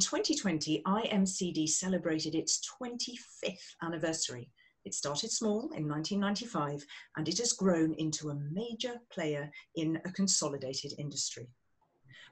2020, IMCD celebrated its 25th anniversary. It started small in 1995 and it has grown into a major player in a consolidated industry.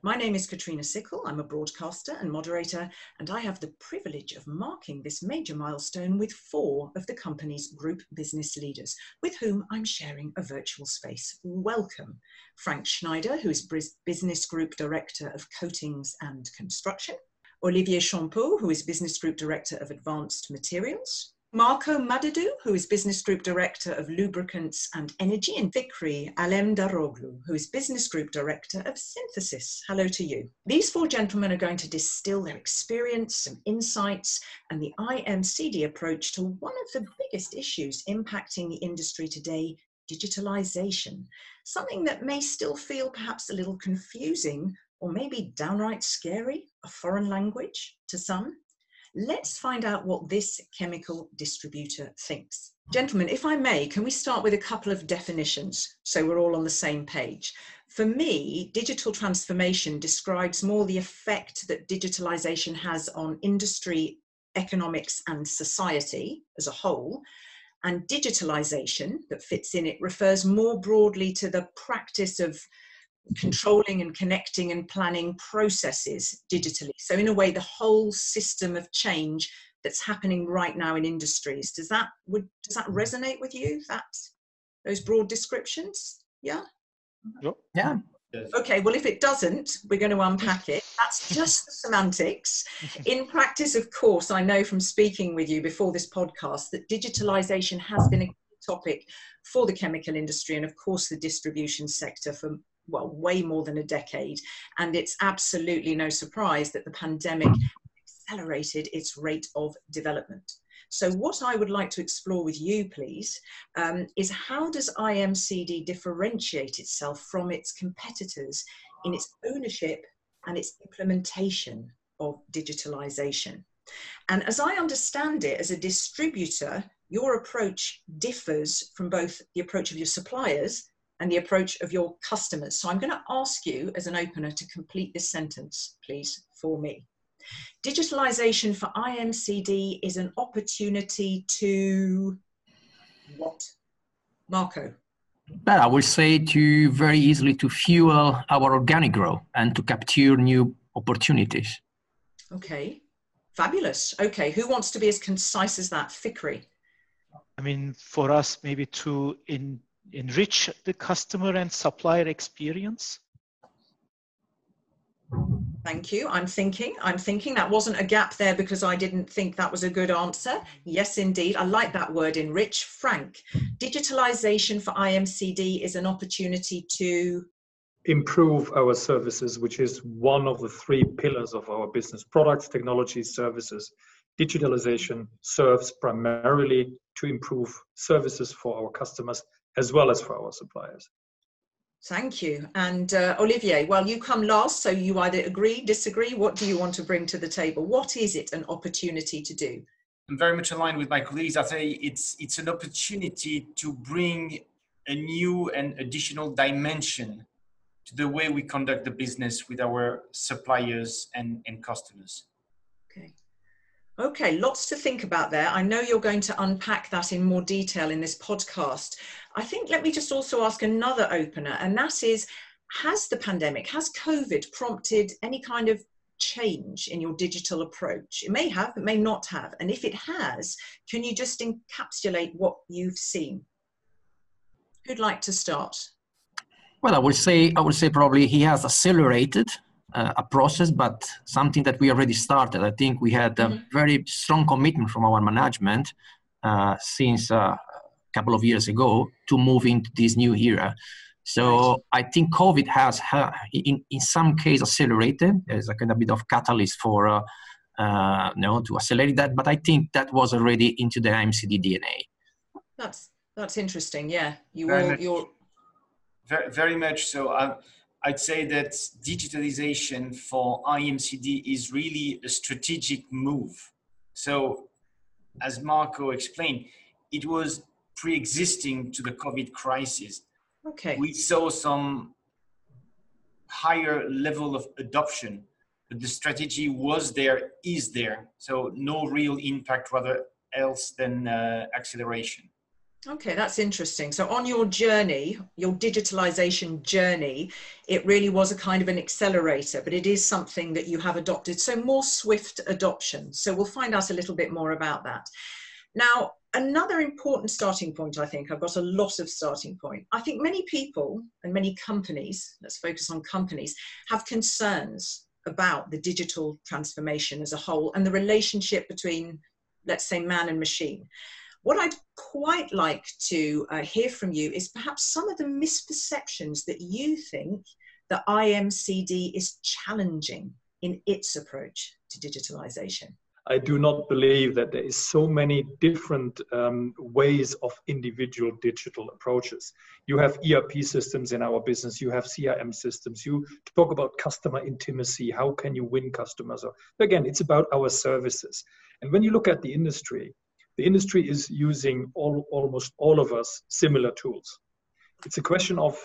My name is Katrina Sickle. I'm a broadcaster and moderator, and I have the privilege of marking this major milestone with four of the company's group business leaders, with whom I'm sharing a virtual space. Welcome, Frank Schneider, who is Business Group Director of Coatings and Construction, Olivier Champeau, who is Business Group Director of Advanced Materials, Marco Madadu, who is Business Group Director of Lubricants and Energy, and Fikri Alem Daroglu, who is Business Group Director of Synthesis. Hello to you. These four gentlemen are going to distill their experience, some insights, and the IMCD approach to one of the biggest issues impacting the industry today, digitalization. Something that may still feel perhaps a little confusing or maybe downright scary, a foreign language to some. Let's find out what this chemical distributor thinks. Gentlemen, if I may, can we start with a couple of definitions so we're all on the same page? For me, digital transformation describes more the effect that digitalization has on industry, economics, and society as a whole. And digitalization that fits in it refers more broadly to the practice of controlling and connecting and planning processes digitally. So in a way, the whole system of change that's happening right now in industries. Does that would does that resonate with you? That those broad descriptions? Yeah. Yeah. Okay, well, if it doesn't, we're going to unpack it. That's just the semantics. In practice, of course, I know from speaking with you before this podcast that digitalization has been a topic for the chemical industry and, of course, the distribution sector for well, way more than a decade. And it's absolutely no surprise that the pandemic accelerated its rate of development. So, what I would like to explore with you, please, um, is how does IMCD differentiate itself from its competitors in its ownership and its implementation of digitalization? And as I understand it, as a distributor, your approach differs from both the approach of your suppliers and the approach of your customers. So I'm going to ask you as an opener to complete this sentence, please, for me. Digitalization for IMCD is an opportunity to what? Marco. But I would say to very easily to fuel our organic growth and to capture new opportunities. Okay, fabulous. Okay, who wants to be as concise as that? Fikri. I mean, for us, maybe to in enrich the customer and supplier experience? Thank you. I'm thinking, I'm thinking that wasn't a gap there because I didn't think that was a good answer. Yes, indeed. I like that word enrich. Frank, digitalization for IMCD is an opportunity to improve our services, which is one of the three pillars of our business products, technology, services. Digitalization serves primarily to improve services for our customers as well as for our suppliers. Thank you. And uh, Olivier, well, you come last, so you either agree, disagree. What do you want to bring to the table? What is it an opportunity to do? I'm very much aligned with my colleagues. I say it's it's an opportunity to bring a new and additional dimension to the way we conduct the business with our suppliers and, and customers. Okay. Lots to think about there. I know you're going to unpack that in more detail in this podcast. I think let me just also ask another opener, and that is Has the pandemic, has COVID prompted any kind of change in your digital approach? It may have, it may not have. And if it has, can you just encapsulate what you've seen? Who'd like to start? Well, I would say I would say probably he has accelerated uh, a process, but something that we already started. I think we had a mm-hmm. very strong commitment from our management uh, since uh, a couple of years ago to move into this new era. So right. I think COVID has, in, in some case, accelerated. as a kind of bit of catalyst for, uh, uh, you know, to accelerate that. But I think that was already into the IMCD DNA. That's that's interesting. Yeah, you very all you're very, very much so. Um, I'd say that digitalization for IMCD is really a strategic move. So, as Marco explained, it was pre-existing to the COVID crisis. Okay. We saw some higher level of adoption but the strategy was there, is there. So no real impact, rather else than uh, acceleration. Okay, that's interesting. So, on your journey, your digitalization journey, it really was a kind of an accelerator, but it is something that you have adopted. So, more swift adoption. So, we'll find out a little bit more about that. Now, another important starting point, I think, I've got a lot of starting point. I think many people and many companies, let's focus on companies, have concerns about the digital transformation as a whole and the relationship between, let's say, man and machine. What I'd quite like to uh, hear from you is perhaps some of the misperceptions that you think that IMCD is challenging in its approach to digitalization. I do not believe that there is so many different um, ways of individual digital approaches. You have ERP systems in our business, you have CRM systems, you talk about customer intimacy, how can you win customers? Again, it's about our services. And when you look at the industry, the industry is using all, almost all of us similar tools. It's a question of,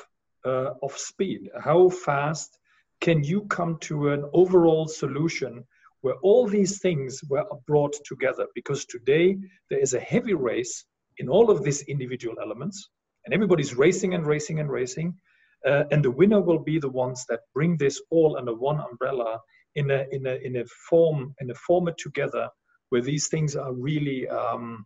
uh, of speed. How fast can you come to an overall solution where all these things were brought together? Because today there is a heavy race in all of these individual elements, and everybody's racing and racing and racing. Uh, and the winner will be the ones that bring this all under one umbrella in a, in a, in a form, in a format together where these things are really um,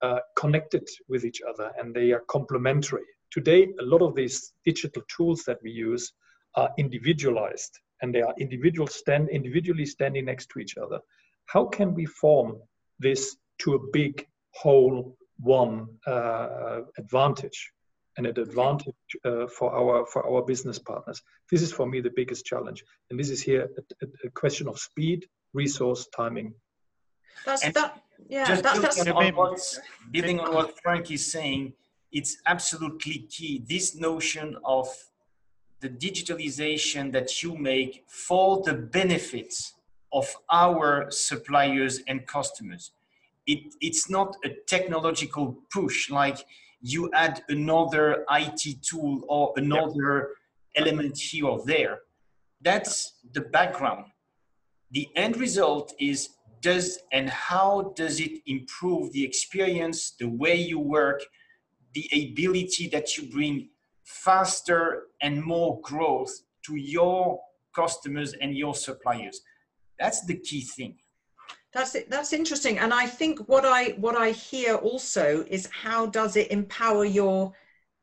uh, connected with each other and they are complementary. Today, a lot of these digital tools that we use are individualized and they are individual stand, individually standing next to each other. How can we form this to a big whole one uh, advantage and an advantage uh, for our for our business partners? This is for me the biggest challenge, and this is here a, a question of speed, resource, timing, that's and that. Yeah, just that's, building, that's, on what, building on what Frank is saying, it's absolutely key. This notion of the digitalization that you make for the benefits of our suppliers and customers. It, it's not a technological push like you add another IT tool or another yep. element here or there. That's the background. The end result is does and how does it improve the experience, the way you work, the ability that you bring faster and more growth to your customers and your suppliers. That's the key thing. That's it. That's interesting. And I think what I what I hear also is how does it empower your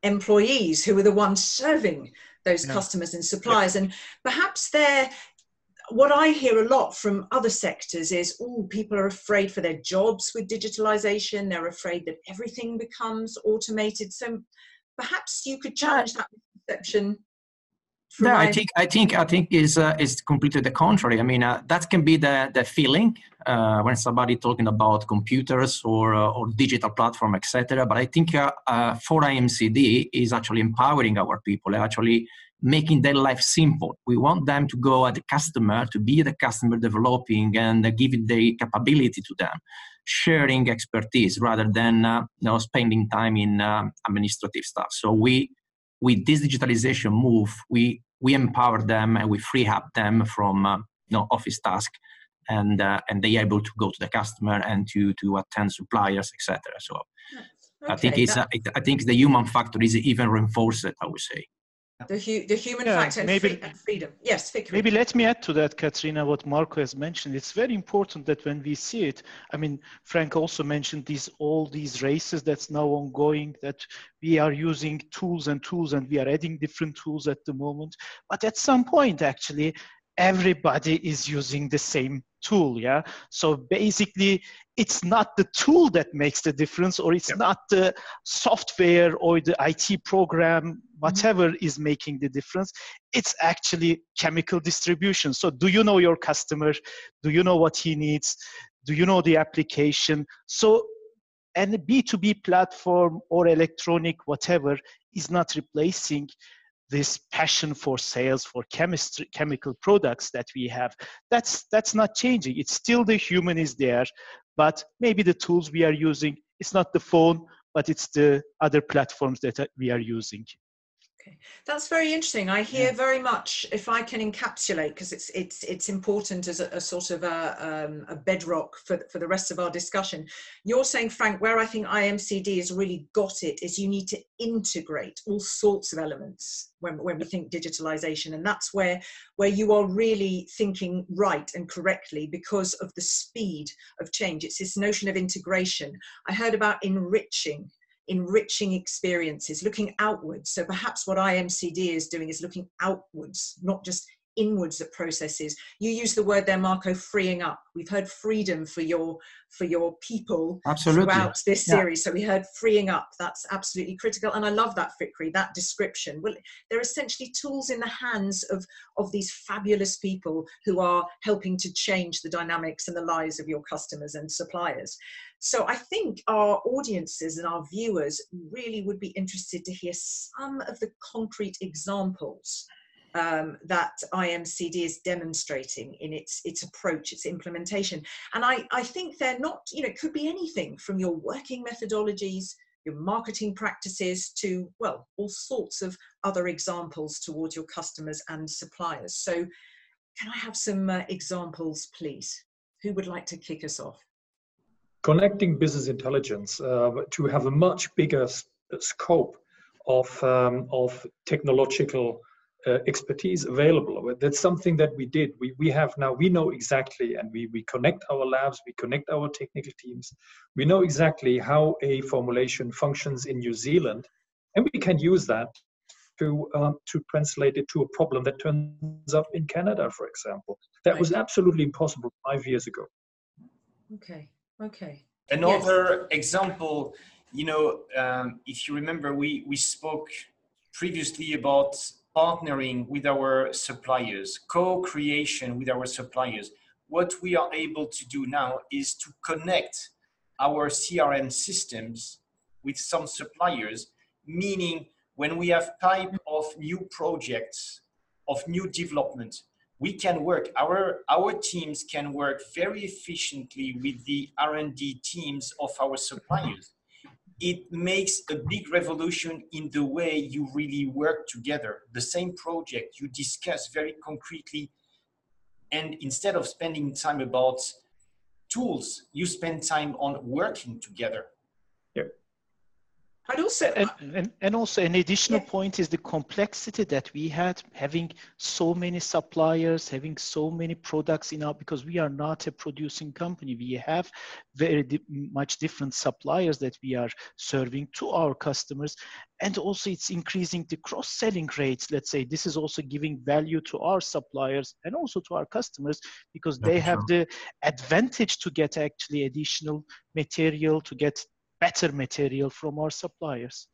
employees who are the ones serving those customers and suppliers yeah. and perhaps they're what I hear a lot from other sectors is, oh, people are afraid for their jobs with digitalization. They're afraid that everything becomes automated. So perhaps you could challenge that perception. Yeah, I think I think I think is uh, is completely the contrary. I mean, uh, that can be the the feeling uh, when somebody talking about computers or uh, or digital platform, etc. But I think uh, uh, for IMCD is actually empowering our people, actually making their life simple. We want them to go at the customer, to be the customer developing and giving the capability to them, sharing expertise rather than uh, you know, spending time in uh, administrative stuff. So we, with this digitalization move, we we empower them and we free up them from uh, you know, office task, and uh, and they are able to go to the customer and to to attend suppliers, etc. So. Okay, I think it's that, I think the human factor is even reinforced. I would say the, hu- the human yeah, factor and, maybe, free- and freedom. Yes, Fikri. Maybe let me add to that, Katrina, what Marco has mentioned. It's very important that when we see it, I mean, Frank also mentioned these all these races that's now ongoing, that we are using tools and tools and we are adding different tools at the moment. But at some point, actually, everybody is using the same tool yeah? So basically it's not the tool that makes the difference or it's yep. not the software or the it program whatever mm-hmm. is making the difference. It's actually chemical distribution. So do you know your customer? Do you know what he needs? Do you know the application? So and b2b platform or electronic whatever is not replacing this passion for sales for chemistry chemical products that we have that's that's not changing. It's still the human is there but maybe the tools we are using it's not the phone but it's the other platforms that we are using That's very interesting. I hear yeah. very much, if I can encapsulate, because it's it's it's important as a, a sort of a, um, a, bedrock for for the rest of our discussion. You're saying, Frank, where I think IMCD has really got it is you need to integrate all sorts of elements when when we think digitalization, and that's where where you are really thinking right and correctly because of the speed of change. It's this notion of integration. I heard about enriching enriching experiences, looking outwards. So perhaps what IMCD is doing is looking outwards, not just inwards at processes. You use the word there, Marco, freeing up. We've heard freedom for your for your people absolutely. throughout this series. Yeah. So we heard freeing up. That's absolutely critical. And I love that, Fikri, that description. Well, they're essentially tools in the hands of, of these fabulous people who are helping to change the dynamics and the lives of your customers and suppliers. So I think our audiences and our viewers really would be interested to hear some of the concrete examples um, that IMCD is demonstrating in its its approach, its implementation. And I, I think they're not, you know, it could be anything from your working methodologies, your marketing practices to, well, all sorts of other examples towards your customers and suppliers. So can I have some uh, examples, please? Who would like to kick us off? Connecting business intelligence uh, to have a much bigger scope of, um, of technological uh, expertise available. That's something that we did. We, we have now, we know exactly, and we, we connect our labs, we connect our technical teams. We know exactly how a formulation functions in New Zealand, and we can use that to, um, to translate it to a problem that turns up in Canada, for example. That was absolutely impossible five years ago. Okay, okay. Another yes. example, you know, um, if you remember, we, we spoke previously about partnering with our suppliers, co-creation with our suppliers. What we are able to do now is to connect our CRM systems with some suppliers, meaning when we have type of new projects, of new development, we can work, our, our teams can work very efficiently with the R&D teams of our suppliers it makes a big revolution in the way you really work together. The same project you discuss very concretely. And instead of spending time about tools, you spend time on working together. I'd also and, and, and also an additional yeah. point is the complexity that we had having so many suppliers, having so many products in our because we are not a producing company. We have very di much different suppliers that we are serving to our customers, and also it's increasing the cross-selling rates. Let's say this is also giving value to our suppliers and also to our customers because That's they have true. the advantage to get actually additional material to get better material from our suppliers.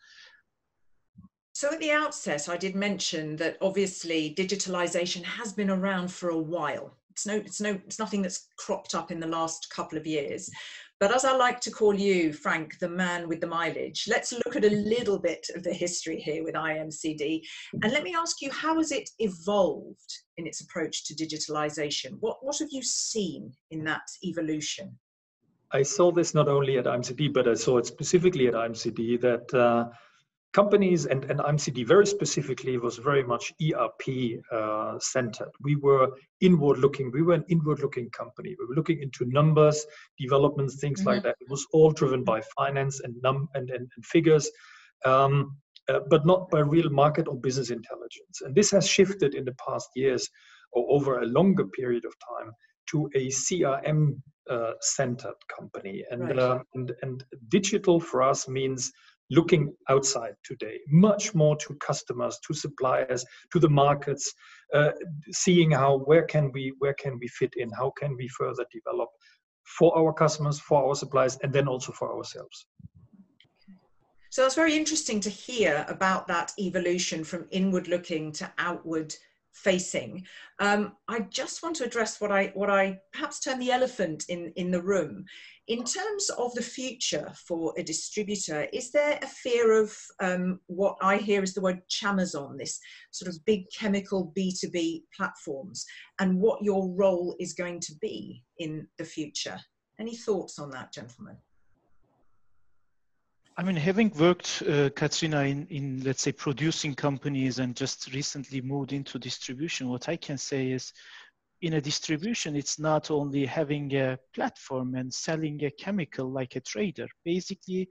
So at the outset, I did mention that obviously digitalization has been around for a while. It's no, it's no, it's nothing that's cropped up in the last couple of years. But as I like to call you, Frank, the man with the mileage, let's look at a little bit of the history here with IMCD. And let me ask you, how has it evolved in its approach to digitalization? What, what have you seen in that evolution? I saw this not only at IMCD, but I saw it specifically at IMCD that uh, companies and, and IMCD very specifically was very much ERP uh, centered. We were inward looking. We were an inward looking company. We were looking into numbers, developments, things mm-hmm. like that. It was all driven by finance and num and, and, and figures. Um, uh, but not by real market or business intelligence. And this has shifted in the past years or over a longer period of time to a CRM uh, centered company. And, right. uh, and, and digital for us means looking outside today, much more to customers, to suppliers, to the markets, uh, seeing how where can we where can we fit in, how can we further develop for our customers, for our suppliers, and then also for ourselves. So that's very interesting to hear about that evolution from inward looking to outward facing. Um, I just want to address what I what I perhaps term the elephant in in the room. In terms of the future for a distributor, is there a fear of um, what I hear is the word chamazon, this sort of big chemical B2B platforms, and what your role is going to be in the future? Any thoughts on that, gentlemen? I mean, having worked, uh, Katrina, in, in let's say producing companies and just recently moved into distribution, what I can say is in a distribution, it's not only having a platform and selling a chemical like a trader. Basically,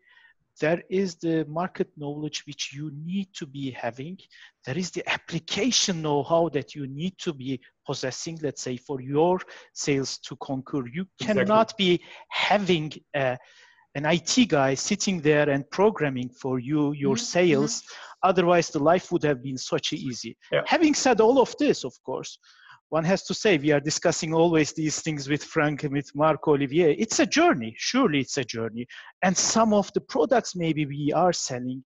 there is the market knowledge which you need to be having. There is the application know-how that you need to be possessing, let's say, for your sales to conquer. You Exactly. cannot be having a, an IT guy sitting there and programming for you your Mhm, sales. Otherwise, the life would have been such easy. Yeah. Having said all of this, of course, one has to say we are discussing always these things with Frank and with Marco Olivier. It's a journey. Surely it's a journey. And some of the products maybe we are selling,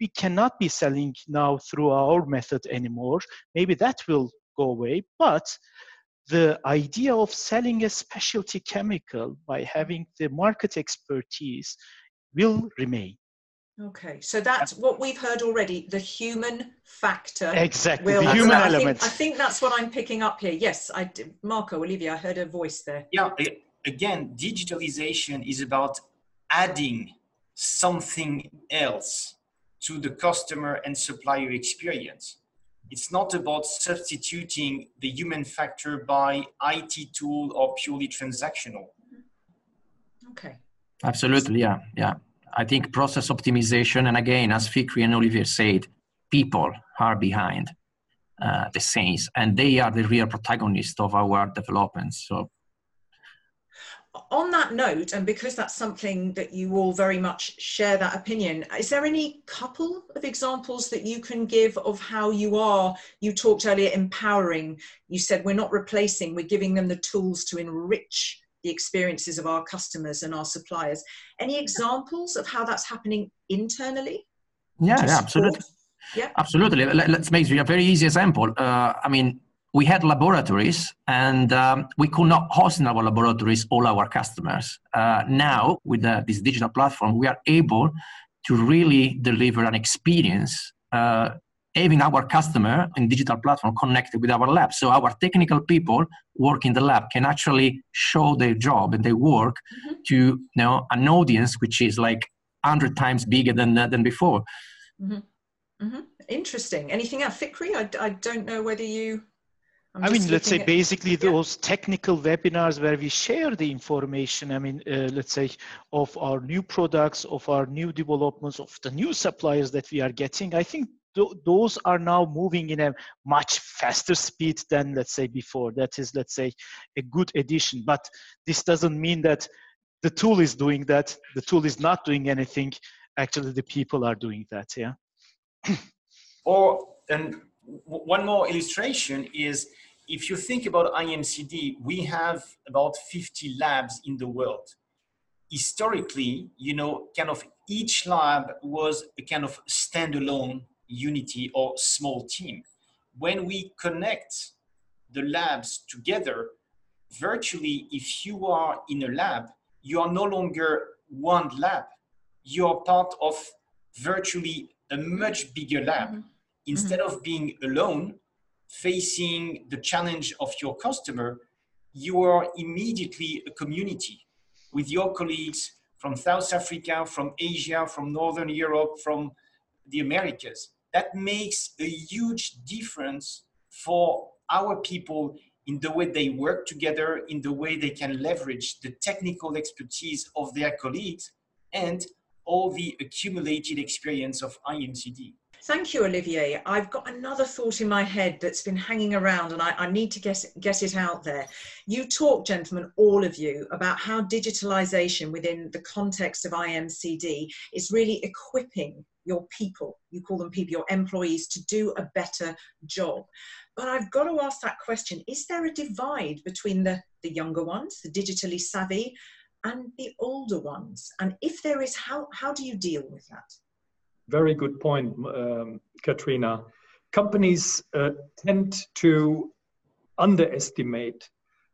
we cannot be selling now through our method anymore. Maybe that will go away. But the idea of selling a specialty chemical by having the market expertise will remain. Okay, so that's what we've heard already. The human factor. Exactly, will- the human I element. Think, I think that's what I'm picking up here. Yes, I d- Marco Olivier, I heard a voice there. Yeah, again, digitalization is about adding something else to the customer and supplier experience. It's not about substituting the human factor by IT tool or purely transactional. Okay. Absolutely, yeah, yeah. I think process optimization, and again, as Fikri and Olivier said, people are behind uh, the scenes, and they are the real protagonists of our developments. So, On that note, and because that's something that you all very much share that opinion, is there any couple of examples that you can give of how you are? You talked earlier empowering. You said we're not replacing, we're giving them the tools to enrich the experiences of our customers and our suppliers. Any examples of how that's happening internally? yeah, yeah, absolutely. Yeah. Absolutely. Let- Let's make a very easy example. Uh, I mean, we had laboratories and um, we could not host in our laboratories all our customers. Uh, now, with uh, this digital platform, we are able to really deliver an experience uh, having our customer in digital platform connected with our lab. So our technical people work in the lab can actually show their job and their work Mhm. to you know, an audience which is like 100 times bigger than, uh, than before. Interesting. Anything else? Fikri, I, I don't know whether you. I'm I mean, let's say at- basically yeah. those technical webinars where we share the information. I mean, uh, let's say of our new products, of our new developments, of the new suppliers that we are getting. I think th- those are now moving in a much faster speed than let's say before. That is, let's say, a good addition. But this doesn't mean that the tool is doing that. The tool is not doing anything. Actually, the people are doing that. Yeah. Or, and w- one more illustration is if you think about IMCD, we have about 50 labs in the world. Historically, you know, kind of each lab was a kind of standalone unity or small team. When we connect the labs together, virtually, if you are in a lab, you are no longer one lab. You are part of virtually a much bigger lab. Mhm. Instead mm-hmm. of being alone, facing the challenge of your customer, you are immediately a community with your colleagues from South Africa, from Asia, from Northern Europe, from the Americas. That makes a huge difference for our people in the way they work together, in the way they can leverage the technical expertise of their colleagues and all the accumulated experience of IMCD. Thank you, Olivier. I've got another thought in my head that's been hanging around and I, I need to get, get it out there. You talk, gentlemen, all of you, about how digitalization within the context of IMCD is really equipping your people, you call them people, your employees, to do a better job. But I've got to ask that question is there a divide between the, the younger ones, the digitally savvy, and the older ones? And if there is, how, how do you deal with that? Very good point, um, Katrina. Companies uh, tend to underestimate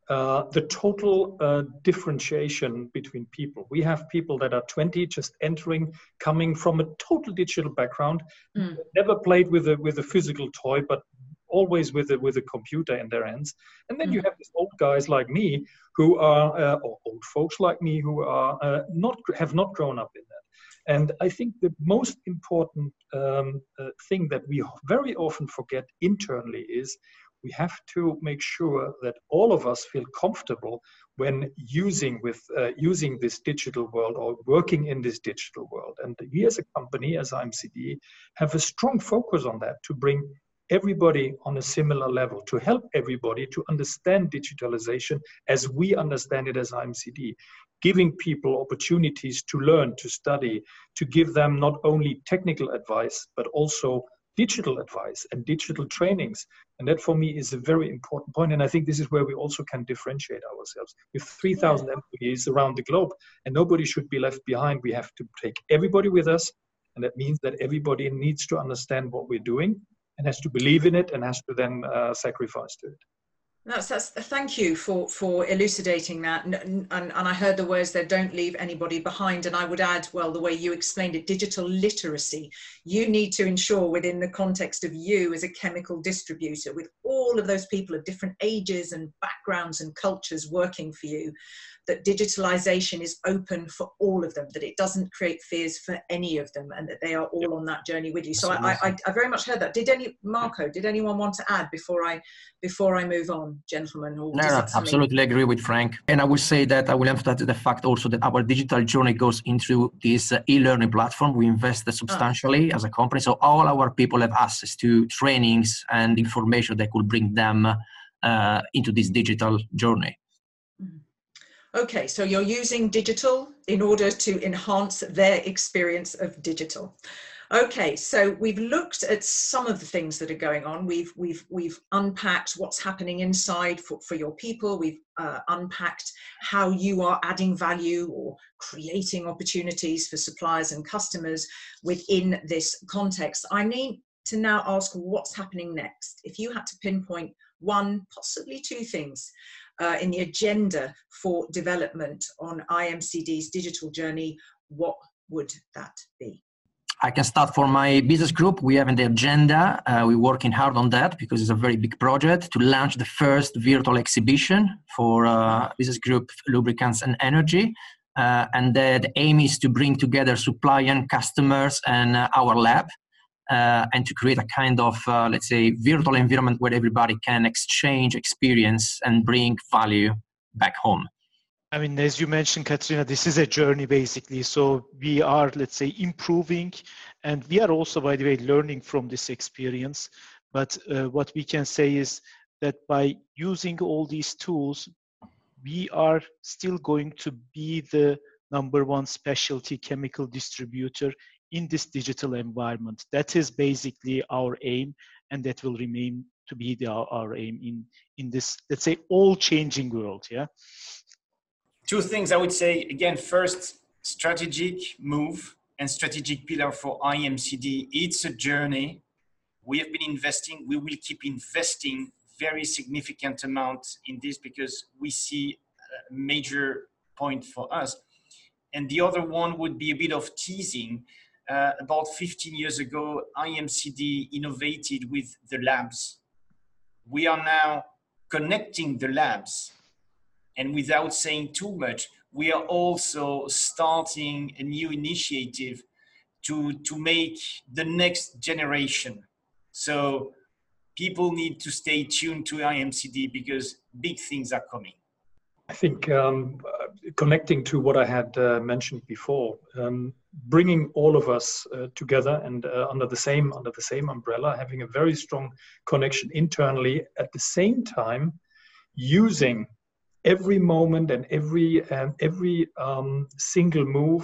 uh, the total uh, differentiation between people. We have people that are 20, just entering, coming from a total digital background, Mm. never played with a with a physical toy, but always with a with a computer in their hands. And then you have these old guys like me who are, uh, or old folks like me who are uh, not have not grown up in that. And I think the most important um, uh, thing that we very often forget internally is we have to make sure that all of us feel comfortable when using with uh, using this digital world or working in this digital world. And we as a company as imcd have a strong focus on that to bring everybody on a similar level to help everybody to understand digitalization as we understand it as imcd giving people opportunities to learn to study to give them not only technical advice but also digital advice and digital trainings. And that for me is a very important point. And I think this is where we also can differentiate ourselves. With 3,000 yeah. employees around the globe, and nobody should be left behind, we have to take everybody with us. And that means that everybody needs to understand what we're doing and has to believe in it and has to then uh, sacrifice to it. That's, that's thank you for for elucidating that and, and, and I heard the words there don't leave anybody behind and I would add well the way you explained it digital literacy you need to ensure within the context of you as a chemical distributor with all of those people of different ages and backgrounds and cultures working for you that digitalization is open for all of them, that it doesn't create fears for any of them, and that they are all on that journey with you. So I, I, I, very much heard that. Did any Marco? Did anyone want to add before I before I move on, gentlemen? no, no absolutely agree with Frank, and I will say that I will emphasize the fact also that our digital journey goes into this uh, e-learning platform. We invest ah. substantially oh. as a company, so all our people have access to trainings and information that could bring them uh, into this digital journey. Okay, so you're using digital in order to enhance their experience of digital. Okay, so we've looked at some of the things that are going on. We've we've we've unpacked what's happening inside for, for your people. We've uh, unpacked how you are adding value or creating opportunities for suppliers and customers within this context. I need to now ask what's happening next. If you had to pinpoint one, possibly two things uh, in the agenda for development on IMCD's digital journey, what would that be? I can start for my business group. We have in the agenda, uh, we're working hard on that because it's a very big project to launch the first virtual exhibition for uh, business group lubricants and energy. Uh, and the, the, aim is to bring together supply and customers and uh, our lab uh, and to create a kind of, uh, let's say, virtual environment where everybody can exchange experience and bring value back home. I mean, as you mentioned, Katrina, this is a journey basically. So we are, let's say, improving, and we are also, by the way, learning from this experience. But uh, what we can say is that by using all these tools, we are still going to be the number one specialty chemical distributor in this digital environment. That is basically our aim, and that will remain to be the, our, aim in in this let's say all changing world. Yeah. Two things I would say again. First, strategic move and strategic pillar for IMCD. It's a journey. We have been investing. We will keep investing very significant amount in this because we see a major point for us. And the other one would be a bit of teasing uh, about 15 years ago, IMCD innovated with the labs. We are now connecting the labs. And without saying too much, we are also starting a new initiative to, to make the next generation. So people need to stay tuned to IMCD because big things are coming. I think um, connecting to what I had uh, mentioned before, um, bringing all of us uh, together and uh, under the same under the same umbrella, having a very strong connection internally. At the same time, using every moment and every um, every um, single move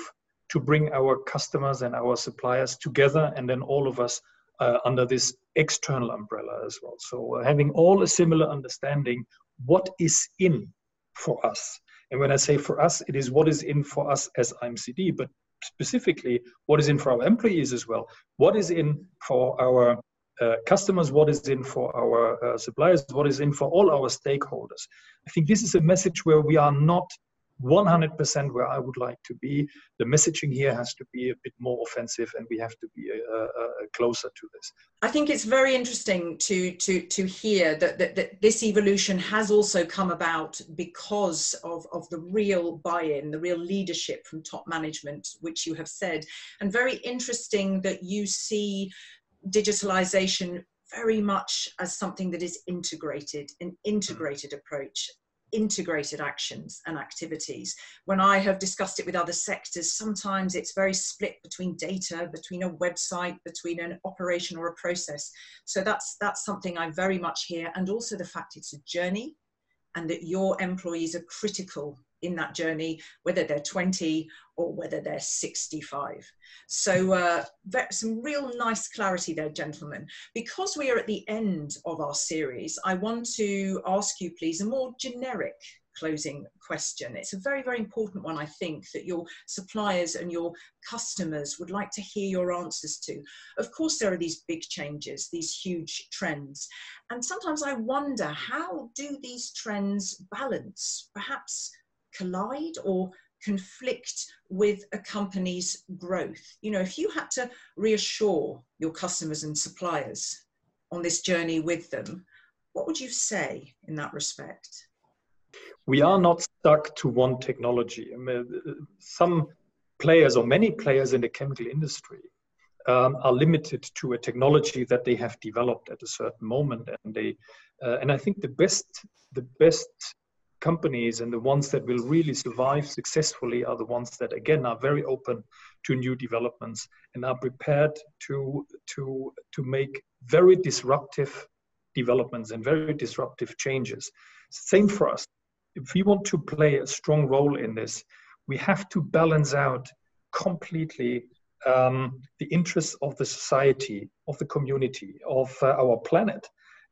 to bring our customers and our suppliers together, and then all of us uh, under this external umbrella as well. So uh, having all a similar understanding what is in for us. And when I say for us, it is what is in for us as IMCD, but specifically what is in for our employees as well. What is in for our uh, customers, what is in for our uh, suppliers, what is in for all our stakeholders. I think this is a message where we are not 100% where I would like to be. The messaging here has to be a bit more offensive, and we have to be uh, uh, closer to this. I think it's very interesting to to to hear that, that, that this evolution has also come about because of, of the real buy-in, the real leadership from top management, which you have said, and very interesting that you see digitalization very much as something that is integrated, an integrated approach integrated actions and activities. When I have discussed it with other sectors, sometimes it's very split between data, between a website, between an operation or a process. So that's that's something I very much hear, and also the fact it's a journey, and that your employees are critical in that journey, whether they're 20 or whether they're 65. So uh, some real nice clarity there, gentlemen. Because we are at the end of our series, I want to ask you, please, a more generic closing question. It's a very, very important one, I think, that your suppliers and your customers would like to hear your answers to. Of course, there are these big changes, these huge trends. And sometimes I wonder how do these trends balance, perhaps collide or conflict with a company's growth? You know, if you had to reassure your customers and suppliers on this journey with them, what would you say in that respect? We are not stuck to one technology. I mean, some players or many players in the chemical industry um, are limited to a technology that they have developed at a certain moment, and they uh, and I think the best the best companies and the ones that will really survive successfully are the ones that again are very open to new developments and are prepared to to to make very disruptive developments and very disruptive changes. Same for us. If we want to play a strong role in this we have to balance out completely um, the interests of the society of the community of uh, our planet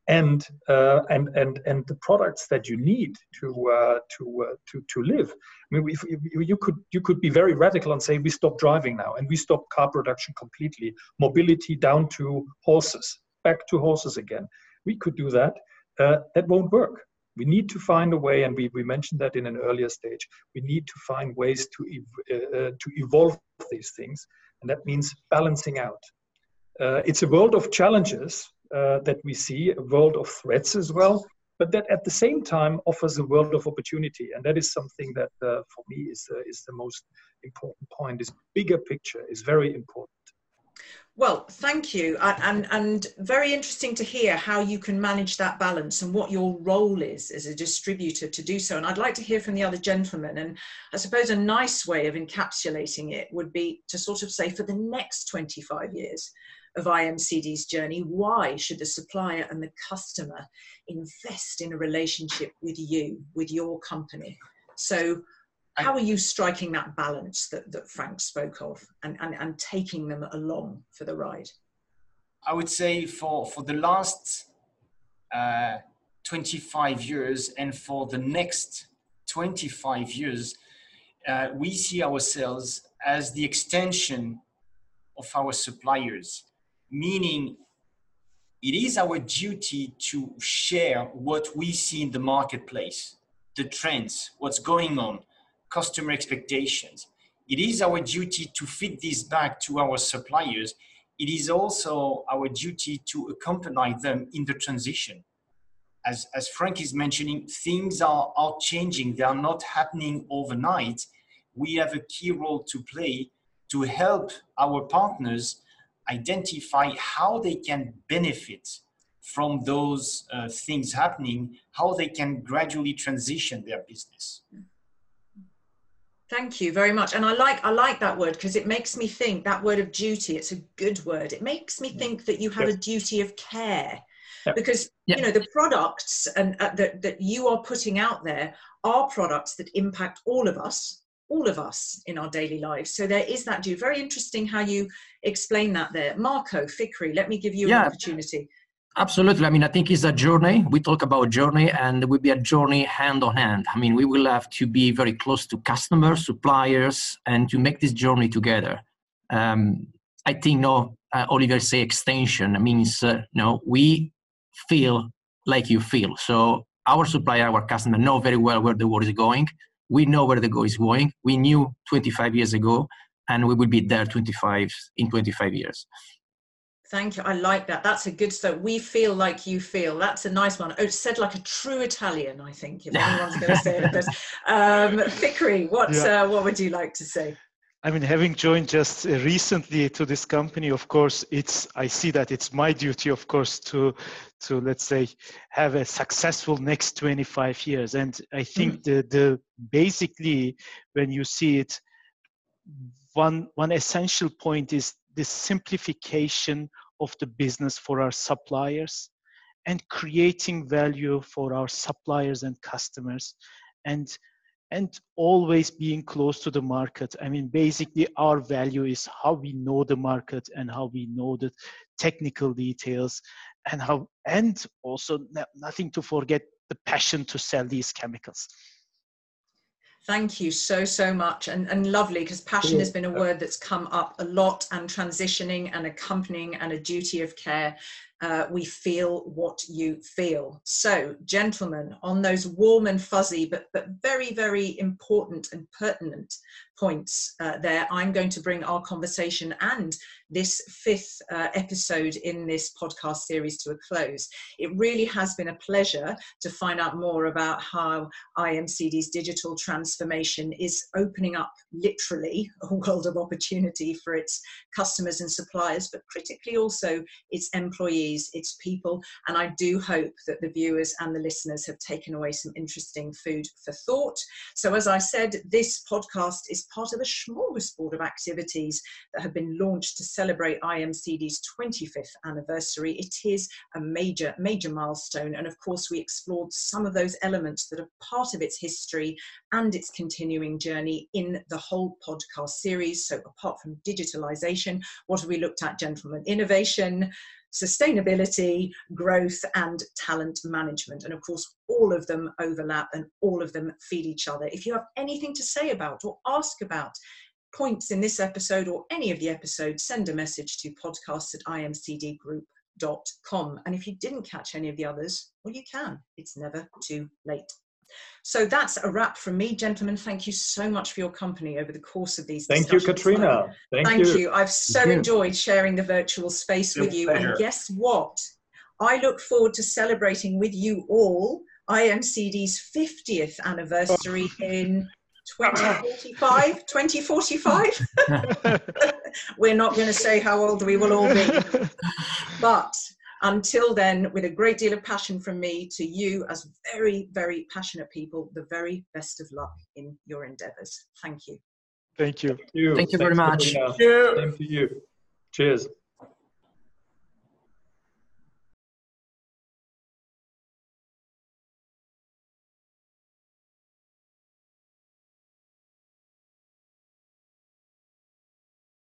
and uh, and and and the products that you need to uh, to uh, to to live. I mean, if, you could you could be very radical and say we stop driving now and we stop car production completely, mobility down to horses, back to horses again. We could do that. Uh, that won't work. We need to find a way, and we, we mentioned that in an earlier stage. We need to find ways to ev- uh, uh, to evolve these things, and that means balancing out. it's a world of challenges uh, that we see, a world of threats as well, but that at the same time offers a world of opportunity. And that is something that uh, for me is, uh, is the most important point. This bigger picture is very important. Well, thank you. And, and very interesting to hear how you can manage that balance and what your role is as a distributor to do so. And I'd like to hear from the other gentlemen. And I suppose a nice way of encapsulating it would be to sort of say for the next 25 years, of IMCD's journey. Why should the supplier and the customer invest in a relationship with you, with your company? So, how are you striking that balance that, that Frank spoke of and, and, and taking them along for the ride? I would say for, for the last uh, 25 years and for the next 25 years, uh, we see ourselves as the extension of our suppliers meaning it is our duty to share what we see in the marketplace, the trends, what's going on, customer expectations. It is our duty to feed this back to our suppliers. It is also our duty to accompany them in the transition. As, as Frank is mentioning, things are, are changing. They are not happening overnight. We have a key role to play to help our partners identify how they can benefit from those uh, things happening, how they can gradually transition their business. Thank you very much. And I like I like that word because it makes me think that word of duty, it's a good word. It makes me think that you have a duty of care. Because you know the products and uh, that, that you are putting out there are products that impact all of us all of us in our daily lives. So there is that due. Very interesting how you explain that there. Marco, Fikri, let me give you yeah, an opportunity. Absolutely. I mean, I think it's a journey. We talk about journey and it will be a journey hand on hand. I mean, we will have to be very close to customers, suppliers, and to make this journey together. Um, I think, no, uh, Oliver say extension means, uh, no, we feel like you feel. So our supplier, our customer know very well where the world is going we know where the go is going. We knew 25 years ago, and we will be there 25 in 25 years. Thank you. I like that. That's a good start. We feel like you feel. That's a nice one. Oh, said like a true Italian, I think, if anyone's going to say it. Um, Fikri, what, yeah. uh, what would you like to say? I mean, having joined just uh, recently to this company, of course, it's I see that it's my duty, of course, to to let's say have a successful next 25 years. And I think mm. the the basically when you see it, one one essential point is the simplification of the business for our suppliers and creating value for our suppliers and customers and and always being close to the market. I mean, basically, our value is how we know the market and how we know the technical details, and how, and also nothing to forget the passion to sell these chemicals. Thank you so, so much. And, and lovely, because passion has been a word that's come up a lot and transitioning and accompanying and a duty of care uh, we feel what you feel. So, gentlemen, on those warm and fuzzy, but, but very, very important and pertinent points uh, there, I'm going to bring our conversation and this fifth uh, episode in this podcast series to a close. It really has been a pleasure to find out more about how IMCD's digital transformation is opening up literally a world of opportunity for its customers and suppliers, but critically also its employees, its people. And I do hope that the viewers and the listeners have taken away some interesting food for thought. So, as I said, this podcast is part of a smorgasbord of activities that have been launched to celebrate IMCD's 25th anniversary. It is a major, major milestone. And of course, we explored some of those elements that are part of its history and its continuing journey in the whole podcast series. So, apart from digitalization, what have we looked at, gentlemen? Innovation, sustainability, growth, and talent management. And of course, all of them overlap and all of them feed each other. If you have anything to say about or ask about points in this episode or any of the episodes, send a message to podcasts at imcdgroup.com. And if you didn't catch any of the others, well, you can. It's never too late. So that's a wrap from me, gentlemen. Thank you so much for your company over the course of these. Thank you, Katrina. Thank, Thank you. you. I've so Thank enjoyed you. sharing the virtual space with you. Pleasure. And guess what? I look forward to celebrating with you all IMCD's 50th anniversary oh. in 2045 2045 we're not going to say how old we will all be but until then, with a great deal of passion from me to you as very, very passionate people, the very best of luck in your endeavors. Thank you. Thank you. Thank you, Thank you very much. Thank you. Same to you. Cheers.